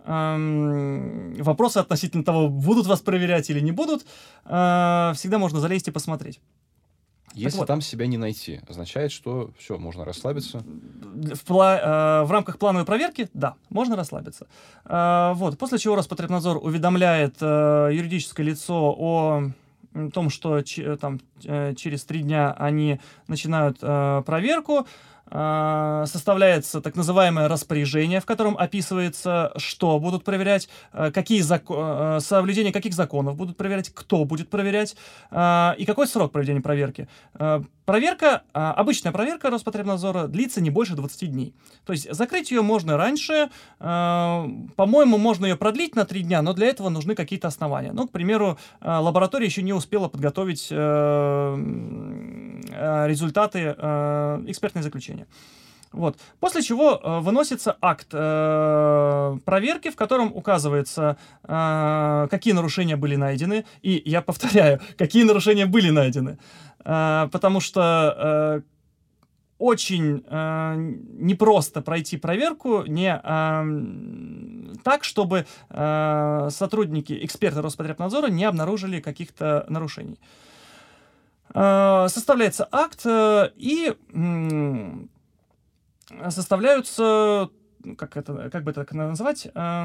эм, вопросы относительно того, будут вас проверять или не будут, э, всегда можно залезть и посмотреть. Если вот. там себя не найти, означает, что все, можно расслабиться? В, пла- э, в рамках плановой проверки, да, можно расслабиться. Э, вот, после чего Роспотребнадзор уведомляет э, юридическое лицо о том, что там, э, через три дня они начинают э, проверку, составляется так называемое распоряжение, в котором описывается, что будут проверять, э, какие зако- э, соблюдение каких законов будут проверять, кто будет проверять а, и какой срок проведения проверки. Э, проверка, а, обычная проверка Роспотребнадзора длится не больше 20 дней. То есть закрыть ее можно раньше, по-моему, можно ее продлить на 3 дня, но для этого нужны какие-то основания. Ну, к примеру, лаборатория еще не успела подготовить результаты экспертной заключения решения. Вот. После чего э, выносится акт э, проверки, в котором указывается, э, какие нарушения были найдены. И я повторяю, какие нарушения были найдены. Э, потому что э, очень э, непросто пройти проверку не э, так, чтобы э, сотрудники, эксперты Роспотребнадзора не обнаружили каких-то нарушений. Э, составляется акт э, и составляются как это, как бы это назвать, э,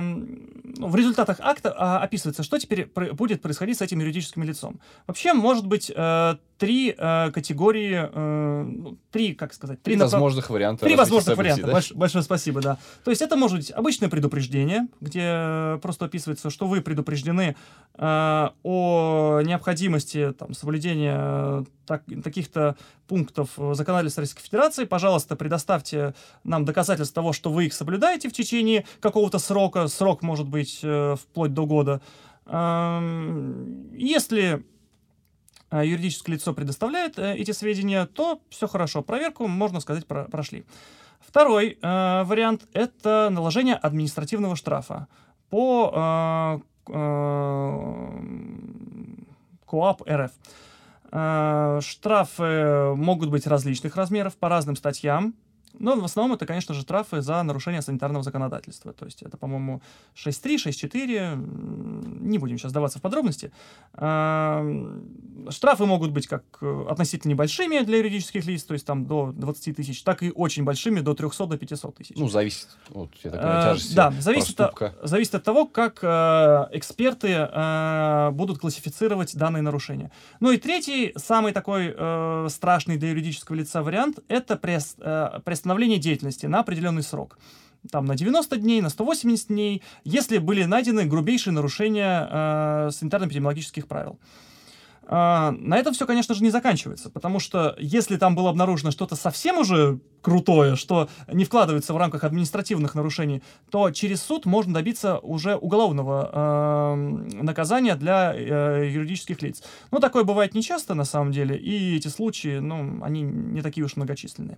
в результатах акта а, описывается, что теперь будет происходить с этим юридическим лицом. Вообще, может быть, э, три э, категории, э, ну, три, как сказать, три, три направ... возможных варианта. Три возможных событий, варианта. Да? Больш, большое спасибо, да. То есть это может быть обычное предупреждение, где просто описывается, что вы предупреждены о необходимости там, соблюдения так, таких-то пунктов законодательства Российской Федерации. Пожалуйста, предоставьте нам доказательства того, что вы их соблюдаете в течение какого-то срока. Срок может быть э, вплоть до года. Эм, если а, юридическое лицо предоставляет э, эти сведения, то все хорошо, проверку, можно сказать, про прошли. Второй э, вариант – это наложение административного штрафа по э, э, КОАП РФ. Э, штрафы могут быть различных размеров по разным статьям, Но в основном это, конечно же, штрафы за нарушение санитарного законодательства. То есть это, по-моему, 6.3, 6.4. Не будем сейчас даваться в подробности. Штрафы могут быть как э, относительно небольшими для юридических лиц, то есть там до 20 тысяч, так и очень большими, до 300, до 500 тысяч. Ну, зависит от, я так понимаю, э, тяжести Да, зависит, от, зависит от того, как э, эксперты будут классифицировать данные нарушения. Ну и третий, самый такой страшный для юридического лица вариант, это пресс, приостановление деятельности на определенный срок там на 90 дней, на 180 дней, если были найдены грубейшие нарушения э, санитарно-эпидемиологических правил. Э, на этом все, конечно же, не заканчивается, потому что если там было обнаружено что-то совсем уже крутое, что не вкладывается в рамках административных нарушений, то через суд можно добиться уже уголовного э, наказания для э, юридических лиц. Но такое бывает нечасто на самом деле, и эти случаи, ну, они не такие уж многочисленные.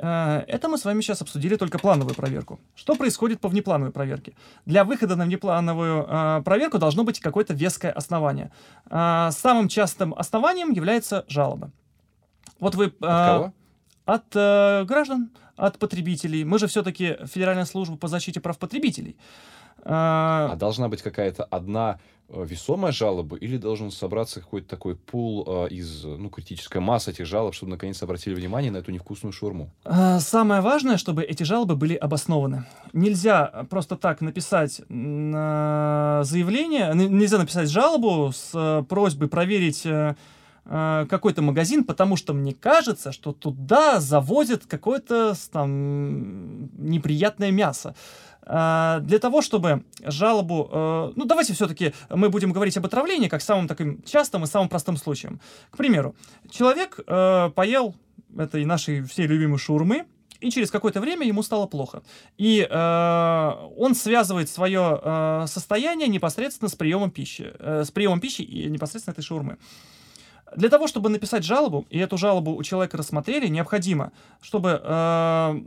Э, это мы с вами сейчас обсудили только плановую проверку. Что происходит по внеплановой проверке? Для выхода на внеплановую э, проверку должно быть какое-то веское основание. Э, самым частым основанием является жалоба. Вот вы... От кого? От э, граждан, от потребителей. Мы же все-таки Федеральная служба по защите прав потребителей. А, а должна быть какая-то одна Э, весомая жалоба или должен собраться какой-то такой пул э, из, ну, критическая масса этих жалоб, чтобы наконец обратили внимание на эту невкусную шурму? А, самое важное, чтобы эти жалобы были обоснованы. Нельзя просто так написать заявление, нельзя написать жалобу с э, просьбой проверить какой-то магазин, потому что мне кажется, что туда завозят какое-то там неприятное мясо. А, для того, чтобы жалобу... Э, ну, давайте все-таки мы будем говорить об отравлении как самым таким частым и самым простым случаем. К примеру, человек э, поел этой нашей всей любимой шаурмы, и через какое-то время ему стало плохо. И э, он связывает свое э, состояние непосредственно с приемом пищи, э, с приемом пищи и непосредственно этой шаурмы. Для того, чтобы написать жалобу, и эту жалобу у человека рассмотрели, необходимо, чтобы э,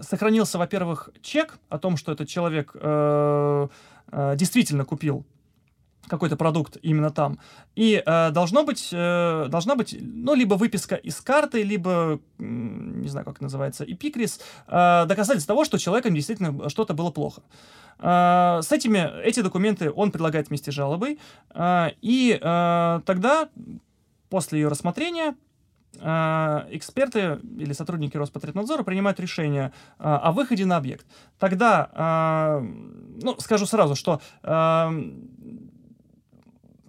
сохранился, во-первых, чек о том, что этот человек э, э, действительно купил какой-то продукт именно там. И э, должно быть, э, должна быть, ну, либо выписка из карты, либо, не знаю, как называется, эпикрис, э, доказательство того, что человеком действительно что-то было плохо. Э, с этими, эти документы он предлагает вместе с жалобой, э, и э, тогда После ее рассмотрения а, эксперты или сотрудники Роспотребнадзора принимают решение а, о выходе на объект. Тогда, а, ну, скажу сразу, что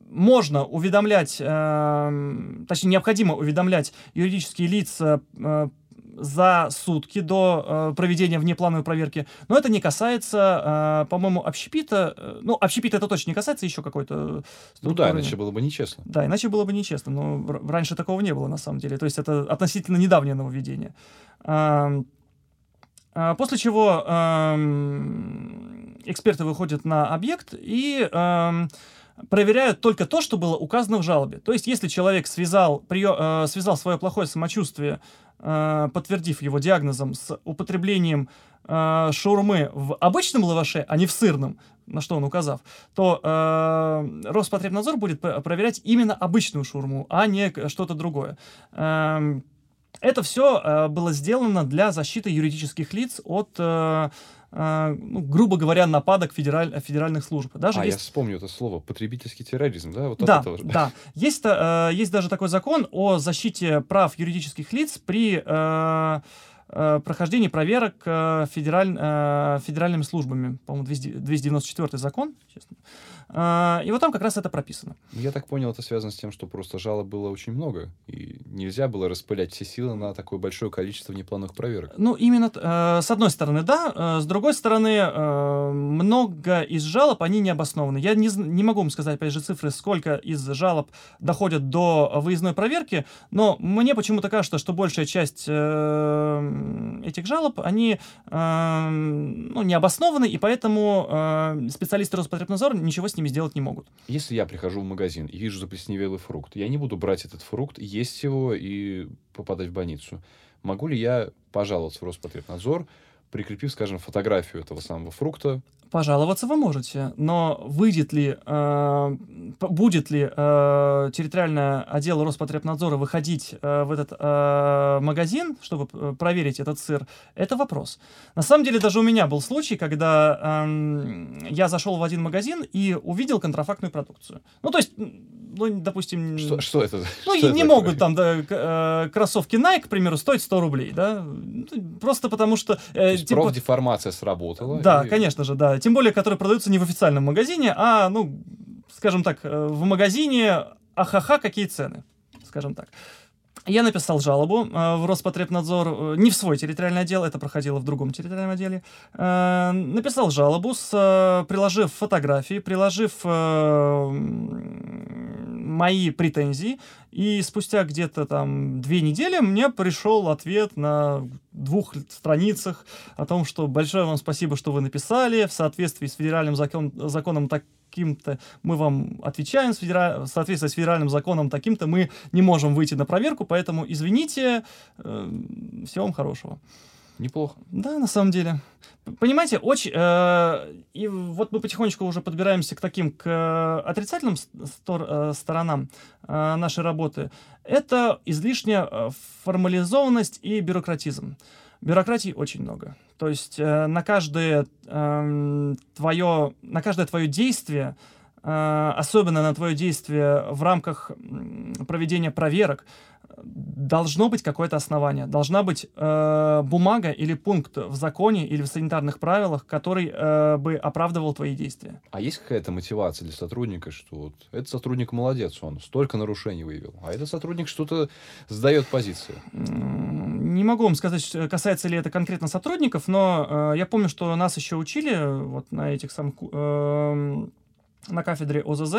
можно уведомлять, точнее, необходимо уведомлять юридические лица за сутки до э, проведения внеплановой проверки. Но это не касается, э, по-моему, общепита. Э, ну, общепита это точно не касается еще какой-то... Ну да, иначе было бы нечестно. Да, иначе было бы нечестно. Но раньше такого не было, на самом деле. То есть это относительно недавнее нововведение. Э, после чего эксперты выходят на объект и... Проверяют только то, что было указано в жалобе. То есть, если человек связал, прием, э, связал свое плохое самочувствие Э, подтвердив его диагнозом с употреблением э, шаурмы в обычном лаваше, а не в сырном, на что он указав, то э, Роспотребнадзор будет проверять именно обычную шаурму, а не что-то другое. Э, это все э, было сделано для защиты юридических лиц от э, ну, грубо говоря, нападок федераль, федеральных служб. Даже а, есть... я вспомню это слово, потребительский терроризм, да? Вот да, да. Есть, э, есть даже такой закон о защите прав юридических лиц при э, э, прохождении проверок федераль, федеральными службами. По-моему, 294 закон, честно. А, и вот там как раз это прописано. Я так понял, это связано с тем, что просто жалоб было очень много, и нельзя было распылять все силы на такое большое количество неплановых проверок. Ну, именно э, с одной стороны, да. Э, с другой стороны, э, много из жалоб, они не обоснованы. Я не, не могу вам сказать, опять же, цифры, сколько из жалоб доходят до выездной проверки, но мне почему-то кажется, что большая часть этих жалоб, они ну, не обоснованы, и поэтому специалисты Роспотребнадзора ничего с ними сделать не могут. Если я прихожу в магазин и вижу заплесневелый фрукт, я не буду брать этот фрукт, есть его и попадать в больницу. Могу ли я пожаловаться в Роспотребнадзор, прикрепив, скажем, фотографию этого самого фрукта Пожаловаться вы можете, но выйдет ли, э, будет ли э, территориальный отдел Роспотребнадзора выходить э, в этот э, магазин, чтобы э, проверить этот сыр, это вопрос. На самом деле даже у меня был случай, когда э, я зашел в один магазин и увидел контрафактную продукцию. Ну, то есть, ну, допустим... Что, что это? Ну, что не это могут такое? там да, э, кроссовки Nike, к примеру, стоить 100 рублей, да? Просто потому что... э, типа- профдеформация сработала. да, и- конечно же, да. Тем более, которые продаются не в официальном магазине, а, ну, скажем так, э, в магазине ахаха, какие цены, скажем так. Я написал жалобу э, в Роспотребнадзор, э, не в свой территориальный отдел, это проходило в другом территориальном отделе. Э, написал жалобу, с, э, приложив фотографии, приложив э, мои претензии, и спустя где-то там две недели мне пришел ответ на двух страницах о том, что большое вам спасибо, что вы написали, в соответствии с федеральным закон, законом таким-то мы вам отвечаем, с федера- в соответствии с федеральным законом таким-то мы не можем выйти на проверку, поэтому извините, э, всего вам хорошего. Неплохо. Да, на самом деле. Понимаете, очень... э, и вот мы потихонечку уже подбираемся к таким, к э, отрицательным стор- э, сторонам э, нашей работы. Это излишняя э, формализованность и бюрократизм. Бюрократии очень много. То есть э, на каждое эм, твое, на каждое твое действие, э, особенно на твое действие в рамках проведения проверок, должно быть какое-то основание, должна быть э, бумага или пункт в законе или в санитарных правилах, который э, бы оправдывал твои действия. А есть какая-то мотивация для сотрудника, что вот этот сотрудник молодец, он столько нарушений выявил, а этот сотрудник что-то сдает позицию. М, Не могу вам сказать, что касается ли это конкретно сотрудников, но э, я помню, что нас еще учили э, вот на этих самых эм, на кафедре ОЗЗ,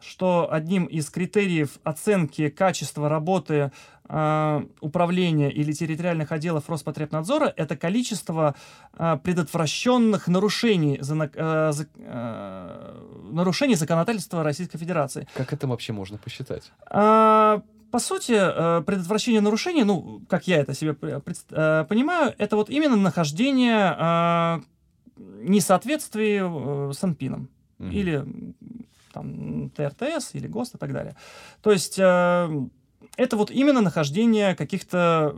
что одним из критериев оценки качества работы э, управления или территориальных отделов Роспотребнадзора это количество э, предотвращенных нарушений, зана- э, зак- э, нарушений законодательства Российской Федерации. Как это вообще можно посчитать? А, По сути, э, предотвращение нарушений, ну, как я это себе э, понимаю, это вот именно нахождение э, несоответствий э, с АНПИНом Мгм. или там ТРТС или ГОСТ и так далее. То есть э, это вот именно нахождение каких-то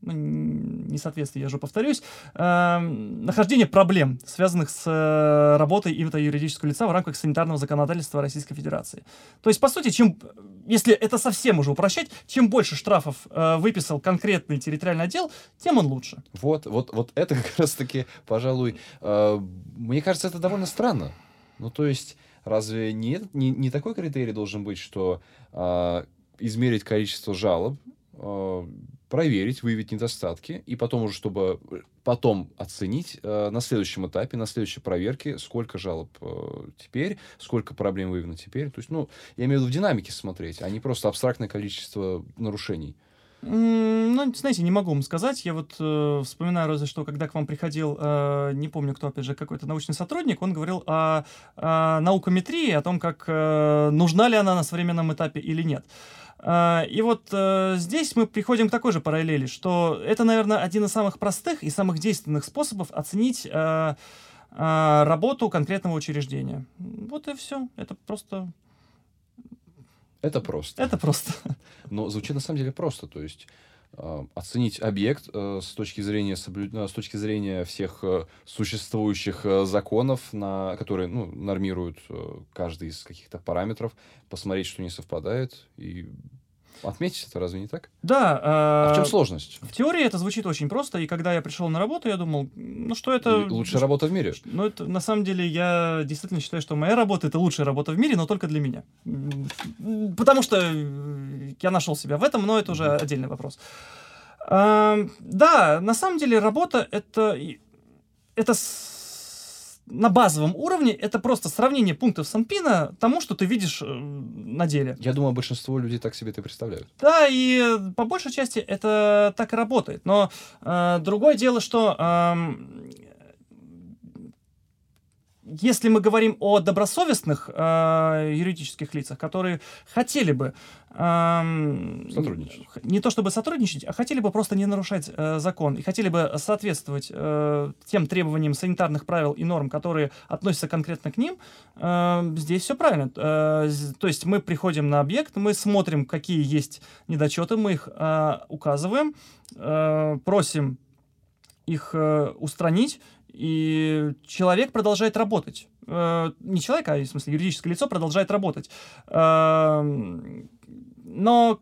ну, н- несоответствий, я же повторюсь, э, нахождение проблем, связанных с э, работой именно юридического лица в рамках санитарного законодательства Российской Федерации. То есть, по сути, чем, если это совсем уже упрощать, чем больше штрафов э, выписал конкретный территориальный отдел, тем он лучше. Вот, вот, вот это как раз-таки, пожалуй, э, мне кажется, это довольно странно. Ну, то есть, разве не, не, не такой критерий должен быть, что э, измерить количество жалоб, э, проверить, выявить недостатки, и потом уже, чтобы потом оценить э, на следующем этапе, на следующей проверке, сколько жалоб э, теперь, сколько проблем выявлено теперь. То есть, ну, я имею в виду в динамике смотреть, а не просто абстрактное количество нарушений. Ну, знаете, не могу вам сказать. Я вот э, вспоминаю разве что, когда к вам приходил, э, не помню кто, опять же, какой-то научный сотрудник, он говорил о, о наукометрии, о том, как э, нужна ли она на современном этапе или нет. А, И вот э, здесь мы приходим к такой же параллели, что это, наверное, один из самых простых и самых действенных способов оценить э, э, работу конкретного учреждения. Вот и все. Это просто... Это просто. Это просто. Но звучит на самом деле просто. То есть оценить объект э, с точки зрения э, с точки зрения всех э, существующих э, законов, на которые ну, нормируют э, каждый из каких-то параметров, посмотреть, что не совпадает и отметить это, разве не так? Да. А в чем э, сложность? В теории это звучит очень просто, и когда я пришел на работу, я думал, ну что это... Л- Лучшая работа в мире. Ну, это, на самом деле, я действительно считаю, что моя работа это лучшая работа в мире, но только для меня. Потому что э, я нашел себя в этом, но это уже отдельный вопрос. А, да, на самом деле работа это, и- это на базовом уровне это просто сравнение пунктов Санпина тому, что ты видишь э, на деле. Я думаю, большинство людей так себе это представляют. Да, и э, по большей части это так и работает. Но э, другое дело, что эм, если мы говорим о добросовестных э, юридических лицах, которые хотели бы э, сотрудничать. не то чтобы сотрудничать, а хотели бы просто не нарушать э, закон и хотели бы соответствовать э, тем требованиям санитарных правил и норм, которые относятся конкретно к ним, э, здесь все правильно. Э, то есть мы приходим на объект, мы смотрим, какие есть недочеты, мы их э, указываем, э, просим их э, устранить и человек продолжает работать. Э, не человек, а в смысле юридическое лицо продолжает работать. Э, но,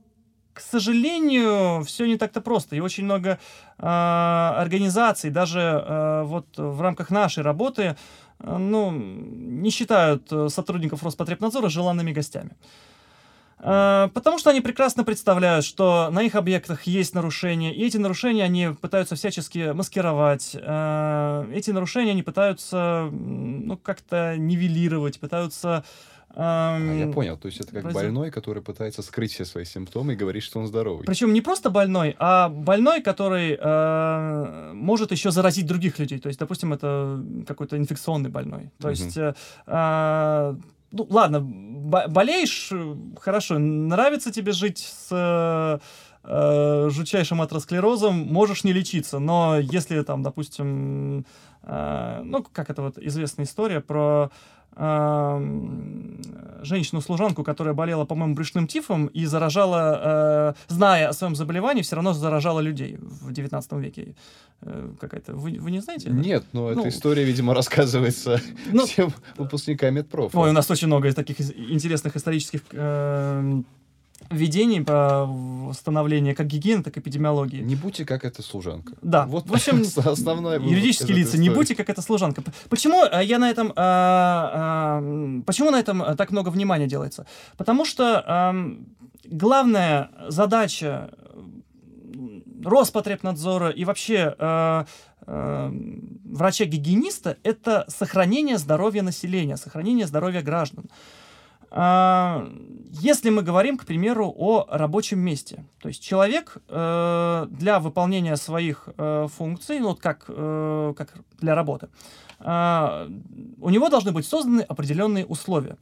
к сожалению, все не так-то просто. И очень много э, организаций, даже э, вот в рамках нашей работы, э, ну, не считают сотрудников Роспотребнадзора желанными гостями. Э, потому что они прекрасно представляют, что на их объектах есть нарушения, и эти нарушения они пытаются всячески маскировать. Э, эти нарушения они пытаются ну, как-то нивелировать, пытаются... А, я понял, то есть это как Разве... больной, который пытается скрыть все свои симптомы и говорит, что он здоровый. Причем не просто больной, а больной, который э, может еще заразить других людей. То есть, допустим, это какой-то инфекционный больной. То угу. есть э, ну, ладно, болеешь, хорошо, нравится тебе жить с э, жутчайшим атеросклерозом, можешь не лечиться, но если там, допустим, э, ну, как это вот известная история про женщину-служанку, которая болела, по-моему, брюшным тифом и заражала, э, зная о своем заболевании, все равно заражала людей в 19 веке. Э, какая-то. Вы, вы не знаете? Нет, но ну, эта история, видимо, рассказывается ну, всем выпускникам медпрофа. Ой, у нас очень много таких интересных исторических э, введений по восстановлению как гигиены, так и эпидемиологии. Не будьте как эта служанка. Да. Вот в общем, основное юридические лица, не будьте как эта служанка. Почему э, я на этом, а, а, почему на этом так много внимания делается? Потому что а, главная задача Роспотребнадзора и вообще э, э, врача-гигиениста это сохранение здоровья населения, сохранение здоровья граждан. А, если мы говорим, к примеру, о рабочем месте, то есть человек э, для выполнения своих э, функций, ну вот как, э, как для работы, э, у него должны быть созданы определенные условия.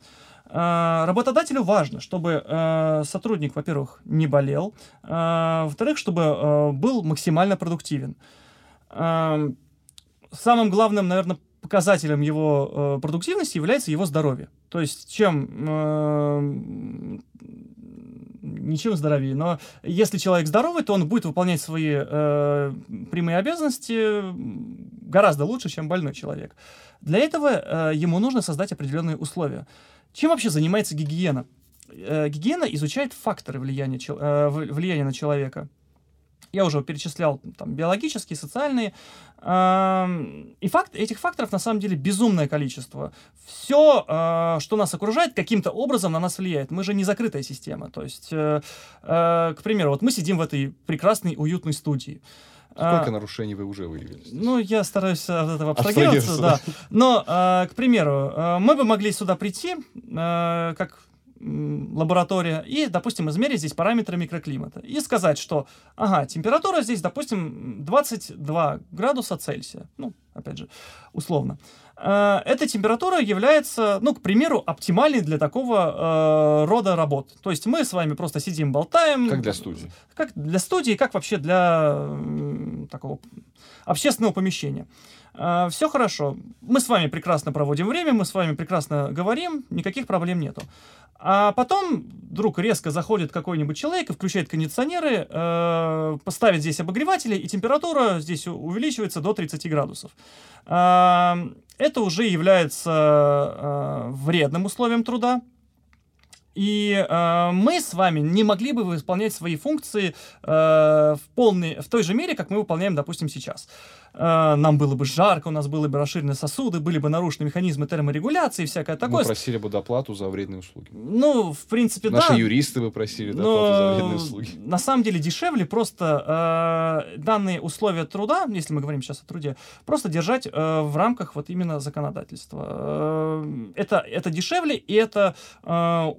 Э, работодателю важно, чтобы сотрудник, во-первых, не болел, во-вторых, чтобы был максимально продуктивен. Самым главным, наверное, показателем его продуктивности является его здоровье. То есть чем э, ничем здоровее, но если человек здоровый, то он будет выполнять свои э, прямые обязанности гораздо лучше, чем больной человек. Для этого э, ему нужно создать определенные условия. Чем вообще занимается гигиена? Э, гигиена изучает факторы влияния, э, влияния на человека я уже перечислял там, биологические, социальные. И факт, этих факторов на самом деле безумное количество. Все, а, что нас окружает, каким-то образом на нас влияет. Мы же не закрытая система. То есть, э, э, к примеру, вот мы сидим в этой прекрасной, уютной студии. Сколько а, нарушений вы уже выявили? Здесь? Ну, я стараюсь от этого абстрагироваться, да. Но, а, к примеру, мы бы могли сюда прийти, как лаборатория и, допустим, измерить здесь параметры микроклимата и сказать, что, ага, температура здесь, допустим, 22 градуса Цельсия, ну, опять же, условно. Э, эта температура является, ну, к примеру, оптимальной для такого э, рода работ. То есть мы с вами просто сидим, болтаем. Как для студии. Как для студии, как вообще для э, такого общественного помещения. Э, все хорошо. Мы с вами прекрасно проводим время, мы с вами прекрасно говорим, никаких проблем нету. А потом вдруг резко заходит какой-нибудь человек и включает кондиционеры, э, поставит здесь обогреватели, и температура здесь увеличивается до 30 градусов. Э, это уже является э, вредным условием труда. И э, мы с вами не могли бы выполнять свои функции э, в, полной, в той же мере, как мы выполняем, допустим, сейчас. Э, нам было бы жарко, у нас были бы расширены сосуды, были бы нарушены механизмы терморегуляции и всякое такое. Мы просили бы доплату за вредные услуги. Ну, в принципе, Наши да. Наши юристы бы просили доплату Но, за вредные услуги. На самом деле дешевле просто э, данные условия труда, если мы говорим сейчас о труде, просто держать э, в рамках вот именно законодательства. Э, это, это дешевле, и это э,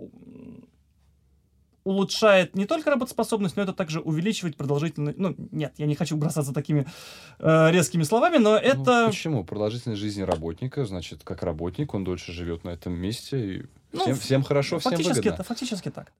улучшает не только работоспособность, но это также увеличивает продолжительность. Ну, нет, я не хочу бросаться такими э, резкими словами, но это... Ну, почему? Продолжительность жизни работника, значит, как работник, он дольше живет на этом месте, и Ну, всем, всем хорошо, всем выгодно. это, фактически так.